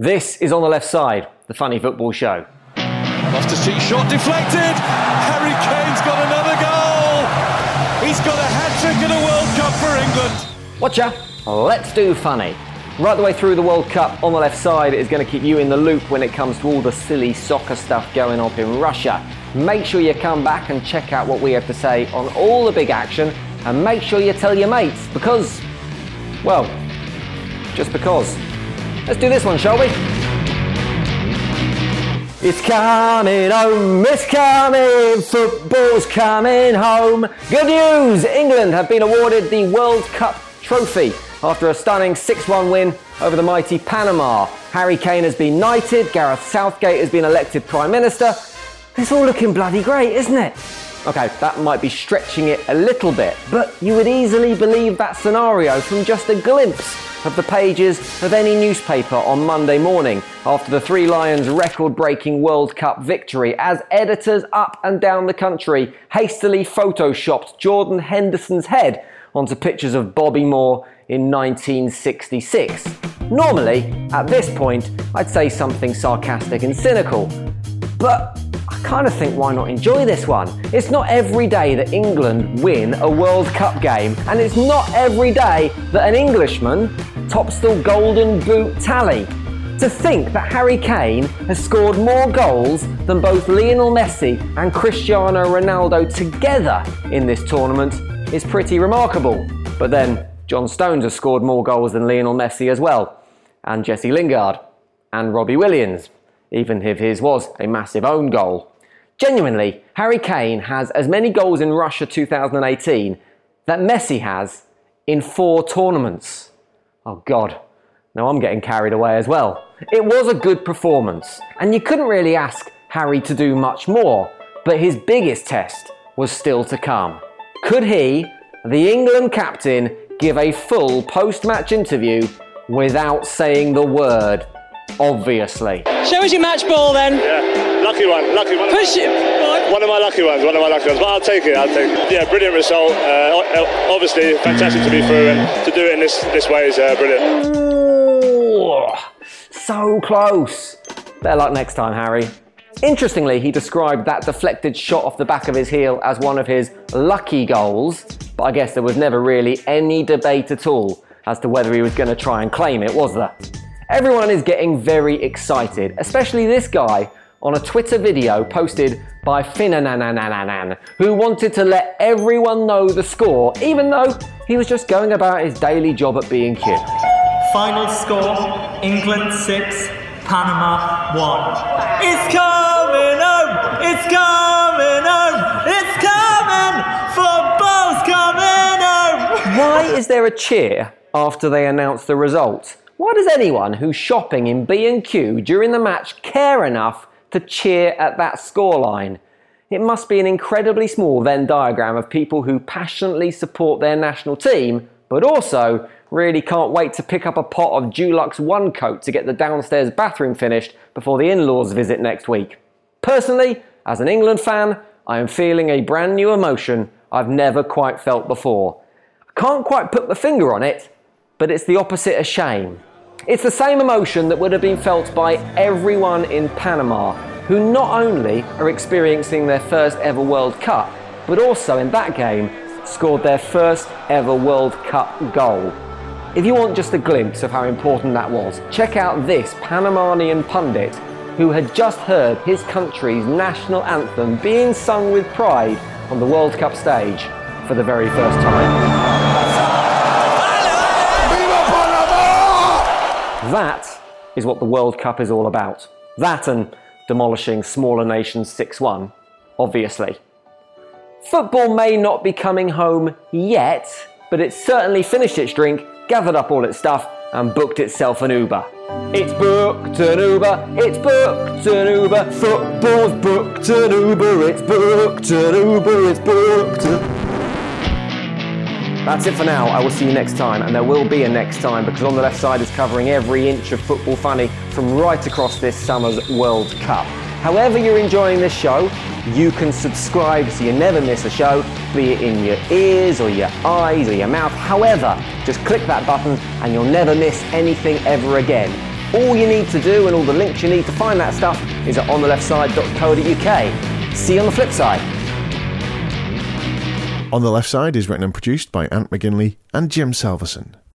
This is on the left side, the funny football show. Loftus Cheek shot deflected. Harry Kane's got another goal. He's got a hat trick in a World Cup for England. Watcha, let's do funny. Right the way through the World Cup on the left side is going to keep you in the loop when it comes to all the silly soccer stuff going on in Russia. Make sure you come back and check out what we have to say on all the big action and make sure you tell your mates because, well, just because. Let's do this one, shall we? It's coming home, it's coming, football's coming home. Good news! England have been awarded the World Cup trophy after a stunning 6 1 win over the mighty Panama. Harry Kane has been knighted, Gareth Southgate has been elected Prime Minister. It's all looking bloody great, isn't it? Okay, that might be stretching it a little bit, but you would easily believe that scenario from just a glimpse of the pages of any newspaper on Monday morning after the Three Lions record breaking World Cup victory as editors up and down the country hastily photoshopped Jordan Henderson's head onto pictures of Bobby Moore in 1966. Normally, at this point, I'd say something sarcastic and cynical, but kind of think why not enjoy this one? It's not every day that England win a World Cup game, and it's not every day that an Englishman tops the Golden Boot tally. To think that Harry Kane has scored more goals than both Lionel Messi and Cristiano Ronaldo together in this tournament is pretty remarkable. But then, John Stones has scored more goals than Lionel Messi as well, and Jesse Lingard, and Robbie Williams, even if his was a massive own goal. Genuinely, Harry Kane has as many goals in Russia 2018 that Messi has in four tournaments. Oh God, now I'm getting carried away as well. It was a good performance, and you couldn't really ask Harry to do much more, but his biggest test was still to come. Could he, the England captain, give a full post match interview without saying the word? Obviously. Show us your match ball then. Yeah, lucky one, lucky one. Push it. One of my lucky ones, one of my lucky ones. But I'll take it, I'll take it. Yeah, brilliant result. Uh, obviously, fantastic to be through, and to do it in this, this way is uh, brilliant. Ooh, so close. Better luck next time, Harry. Interestingly, he described that deflected shot off the back of his heel as one of his lucky goals, but I guess there was never really any debate at all as to whether he was going to try and claim it, was there? Everyone is getting very excited, especially this guy on a Twitter video posted by Finnananananan, who wanted to let everyone know the score, even though he was just going about his daily job at B&Q. Final score England 6, Panama 1. It's coming home! It's coming home! It's coming! Football's coming home! Why is there a cheer after they announce the result? Why does anyone who's shopping in B&Q during the match care enough to cheer at that scoreline? It must be an incredibly small Venn diagram of people who passionately support their national team, but also really can't wait to pick up a pot of Dulux One Coat to get the downstairs bathroom finished before the in-laws visit next week. Personally, as an England fan, I am feeling a brand new emotion I've never quite felt before. I can't quite put the finger on it, but it's the opposite of shame. It's the same emotion that would have been felt by everyone in Panama, who not only are experiencing their first ever World Cup, but also in that game scored their first ever World Cup goal. If you want just a glimpse of how important that was, check out this Panamanian pundit who had just heard his country's national anthem being sung with pride on the World Cup stage for the very first time. That is what the World Cup is all about. That and demolishing smaller nations 6 1, obviously. Football may not be coming home yet, but it's certainly finished its drink, gathered up all its stuff, and booked itself an Uber. It's booked an Uber, it's booked an Uber, football's booked an Uber, it's booked an Uber, it's booked an that's it for now. I will see you next time, and there will be a next time because on the left side is covering every inch of football funny from right across this summer's World Cup. However, you're enjoying this show, you can subscribe so you never miss a show, be it in your ears or your eyes or your mouth. However, just click that button and you'll never miss anything ever again. All you need to do and all the links you need to find that stuff is at ontheleftside.co.uk. See you on the flip side. On the Left Side is written and produced by Ant McGinley and Jim Salverson.